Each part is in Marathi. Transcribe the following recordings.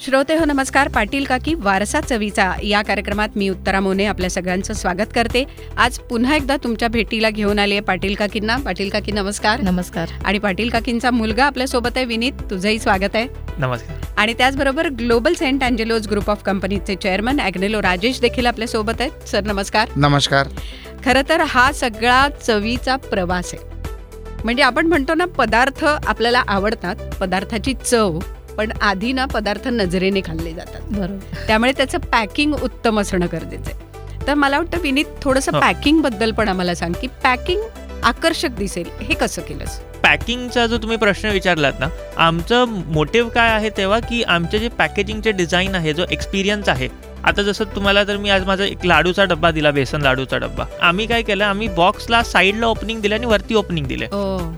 श्रोते हो नमस्कार. पाटील काकी वारसा चवीचा या कार्यक्रमात मी उत्तरा मोने आपल्या सगळ्यांचं स्वागत करते. आज पुन्हा एकदा तुमच्या भेटीला घेऊन आली आहे पाटील काकींना. पाटील काकी नमस्कार. नमस्कार. आणि पाटील काकींचा मुलगा आपल्यासोबत आहे विनीत. तुझंही स्वागत आहे. नमस्कार. आणि त्याचबरोबर global Saint Angelo's group of कंपनीचे चेअरमन ॲग्नेलो राजेश देखील आपल्यासोबत आहेत. सर नमस्कार. नमस्कार. खरं तर हा सगळा चवीचा प्रवास आहे. म्हणजे आपण म्हणतो ना पदार्थ आपल्याला आवडतात. पदार्थाची चव पण आधी ना पदार्थ नजरेने खाल्ले जातात. बरोबर. त्यामुळे त्याचं पॅकिंग उत्तम असणं गरजेचं आहे. तर मला वाटतं विनीत थोडंसं. पॅकिंगबद्दल पण आम्हाला सांग की पॅकिंग आकर्षक दिसेल हे कसं केलंस? पॅकिंगचा जो तुम्ही प्रश्न विचारलात ना आमचं मोटिव्ह काय आहे तेव्हा की आमचे जे पॅकेजिंगचे डिझाईन आहे जो एक्सपिरियन्स आहे आता जसं तुम्हाला तर मी आज माझा एक लाडूचा डब्बा दिला बेसन लाडूचा डब्बा आम्ही काय केलं आम्ही बॉक्सला साईडला ओपनिंग दिले आणि वरती ओपनिंग दिले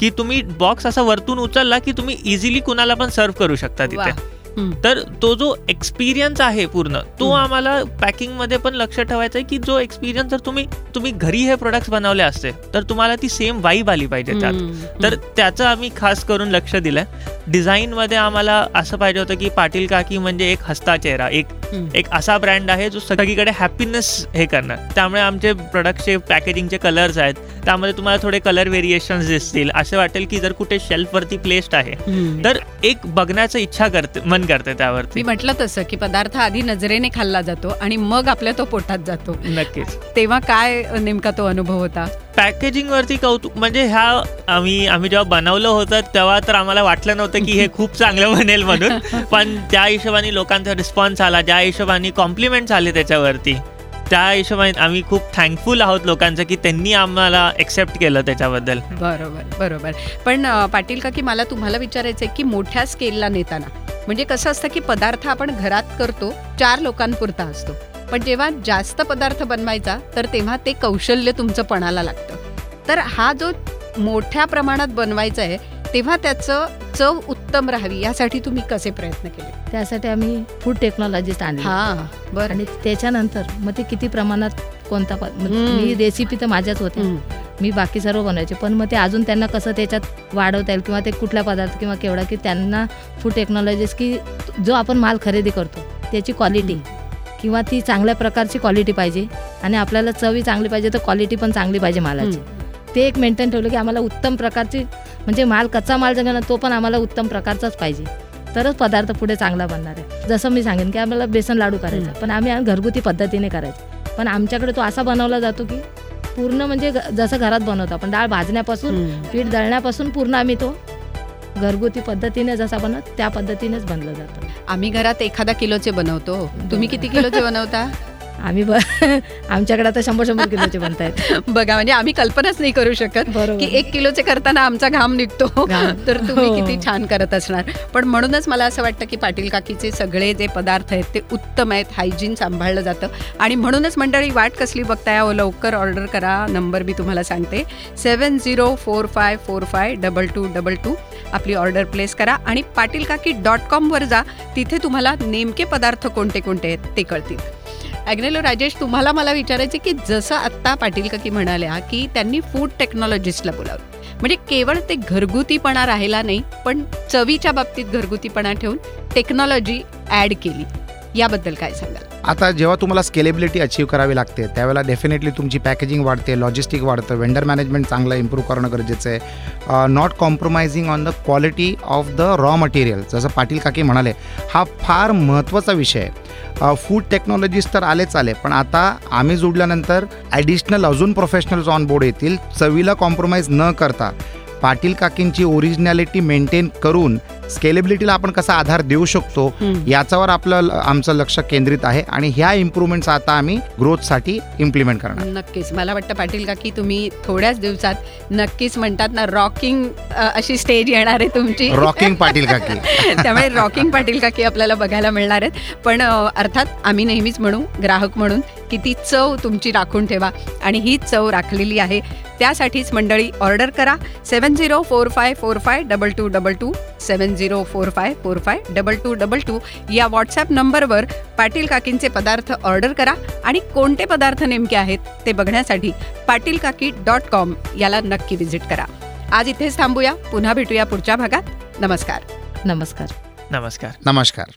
की तुम्ही बॉक्स असा वरतून उचलला की तुम्ही इझिली कुणाला पण सर्व करू शकता. तिथे. तर तो जो एक्सपिरियन्स आहे पूर्ण तो. आम्हाला पॅकिंगमध्ये पण लक्ष ठेवायचा आहे की जो एक्सपिरियन्स जर तुम्ही तुम्ही घरी हे प्रोडक्ट्स बनवले असते तर तुम्हाला ती सेम वाईब आली पाहिजे त्यात. तर त्याचं आम्ही खास करून लक्ष दिलंय डिझाईनमध्ये आम्हाला असं पाहिजे होतं की पाटील काकी म्हणजे एक हसता चेहरा एक. एक असा ब्रँड आहे जो सगळीकडे हॅपीनेस हे करणार त्यामुळे आमचे प्रोडक्टचे पॅकेजिंगचे कलर्स आहेत त्यामध्ये तुम्हाला थोडे कलर व्हेरिएशन्स दिसतील असं वाटेल की जर कुठे शेल्फवरती प्लेस्ड आहे. तर एक बघण्याचं इच्छा करते मन करते मी त्यावरती म्हटलं तसं की पदार्थ आधी नजरेने खाल्ला जातो आणि मग आपल्या तो पोटात जातो. नक्कीच. तेव्हा काय नेमका तो अनुभव होता? पॅकेजिंग वरती कौतुक म्हणजे ह्या आम्ही आम्ही जेव्हा बनवलं होतं तेव्हा तर आम्हाला वाटलं नव्हतं की हे खूप चांगलं बनेल म्हणून. पण त्या हिशोबाने लोकांचा रिस्पॉन्स आला ज्या हिशोबाने कॉम्प्लिमेंट्स आले त्याच्यावरती. त्या हिशोबाने आम्ही खूप थँकफुल आहोत लोकांचं की त्यांनी आम्हाला एक्सेप्ट केलं त्याच्याबद्दल. बरोबर बरोबर. पण अ, पाटील का की मला तुम्हाला विचारायचं आहे की मोठ्या स्केलला नेताना म्हणजे कसं असतं की पदार्थ आपण घरात करतो चार लोकांपुरता असतो. पण जेव्हा जास्त पदार्थ बनवायचा तर तेव्हा ते कौशल्य तुमचं पणाला लागतं. तर हा जो मोठ्या प्रमाणात बनवायचा आहे तेव्हा त्याचं चव उत्तम राहावी यासाठी तुम्ही कसे प्रयत्न केले? त्यासाठी आम्ही फूड टेक्नॉलॉजिस्ट आणली. हा बरं. आणि त्याच्यानंतर मग ते किती प्रमाणात कोणता. मी रेसिपी तर माझ्याच होत्या. मी बाकी सर्व बनवायचे. पण मग ते अजून त्यांना कसं त्याच्यात वाढवता येईल किंवा ते कुठला पदार्थ किंवा केवढा की त्यांना फूड टेक्नॉलॉजिस्ट की जो आपण माल खरेदी करतो त्याची क्वालिटी किंवा ती चांगल्या प्रकारची क्वालिटी पाहिजे आणि आपल्याला चवी चांगली पाहिजे तर क्वालिटी पण चांगली पाहिजे मालाची. ते एक मेंटेन ठेवलं की आम्हाला उत्तम प्रकारची म्हणजे माल कच्चा माल जर ना तो पण आम्हाला उत्तम प्रकारचाच पाहिजे. तरच पदार्थ पुढे चांगला बनणार आहे. जसं मी सांगेन की आम्हाला बेसन लाडू करायचा. पण आम्ही घरगुती पद्धतीने करायचा. पण आमच्याकडे तो असा बनवला जातो की पूर्ण म्हणजे जसं घरात बनवतो आपण. डाळ भाजण्यापासून. पीठ दळण्यापासून पूर्ण आम्ही तो घरगुती पद्धतीने जसा बनवत त्या पद्धतीनेच बनलं जातं. आम्ही घरात एखादा किलोचे बनवतो. तुम्ही किती किलोचे बनवता? आम्ही आमच्याकडे आता शंभर शंभर किलोचे बनतायत. बघा म्हणजे आम्ही कल्पनाच नाही करू शकत की एक किलोचे करताना आमचा घाम निघतो. तर तुम्ही हो. किती छान करत असणार. पण म्हणूनच मला असं वाटतं की पाटील काकीचे सगळे जे पदार्थ आहेत ते उत्तम आहेत हायजीन सांभाळलं जातं. आणि म्हणूनच मंडळी वाट कसली बघताय लवकर ऑर्डर करा. नंबर मी तुम्हाला सांगते. Seven zero four five four five double two double two. आपली ऑर्डर प्लेस करा. आणि पाटील काकी डॉट कॉमवर जा. तिथे तुम्हाला नेमके पदार्थ कोणते कोणते आहेत ते कळतील. ॲग्नेलो राजेश तुम्हाला मला विचारायचे की जसं आत्ता पाटील काकी म्हणाल्या की त्यांनी फूड टेक्नॉलॉजिस्टला बोलावलं. म्हणजे केवळ ते घरगुतीपणा राहिला नाही पण चवीच्या बाबतीत घरगुतीपणा ठेवून टेक्नॉलॉजी ॲड केली. याबद्दल काय सांगाल? आता जेव्हा तुम्हाला स्केलेबिलिटी अचीव करावी लागते त्यावेळेला डेफिनेटली तुमची पॅकेजिंग वाढते लॉजिस्टिक वाढतं वेंडर मॅनेजमेंट चांगलं इम्प्रूव्ह करणं गरजेचं आहे. Not compromising on the quality of the raw material जसं पाटील काकी म्हणाले हा फार महत्त्वाचा विषय आहे. फूड टेक्नॉलॉजीज तर आलेच आले पण आता आम्ही जोडल्यानंतर ॲडिशनल अजून प्रोफेशनल्स ऑन बोर्ड येतील चवीला कॉम्प्रोमाइज न करता पाटील काकींची ओरिजिनॅलिटी मेंटेन करून स्केलेबिलिटीला आपण कसा आधार देऊ शकतो याच्यावर आपलं आमचं लक्ष केंद्रित आहे आणि ह्या इम्प्रूव्हमेंट्स आता आम्ही ग्रोथसाठी इम्प्लिमेंट करणार नक्कीच. मला वाटतं पाटील काकी तुम्ही थोड्याच दिवसात नक्कीच म्हणतात ना रॉकिंग अशी स्टेज येणार आहे तुमची. रॉकिंग पाटील काकी त्यामुळे रॉकिंग पाटील काकी आपल्याला बघायला मिळणार आहेत. पण अर्थात आम्ही नेहमीच म्हणू ग्राहक म्हणून की ती चव तुमची राखून ठेवा. आणि ही चव राखलेली आहे. त्यासाठीच मंडळी ऑर्डर करा. Seven zero four five four five double two double two seven zero four five four five double two double two या व्हॉट्सॲप नंबरवर पाटील काकींचे पदार्थ ऑर्डर करा आणि कोणते पदार्थ नेमके आहेत ते बघण्यासाठी पाटील काकी डॉट कॉम याला नक्की व्हिजिट करा आज इथेच थांबूया पुन्हा भेटूया पुढच्या भागात नमस्कार नमस्कार नमस्कार नमस्कार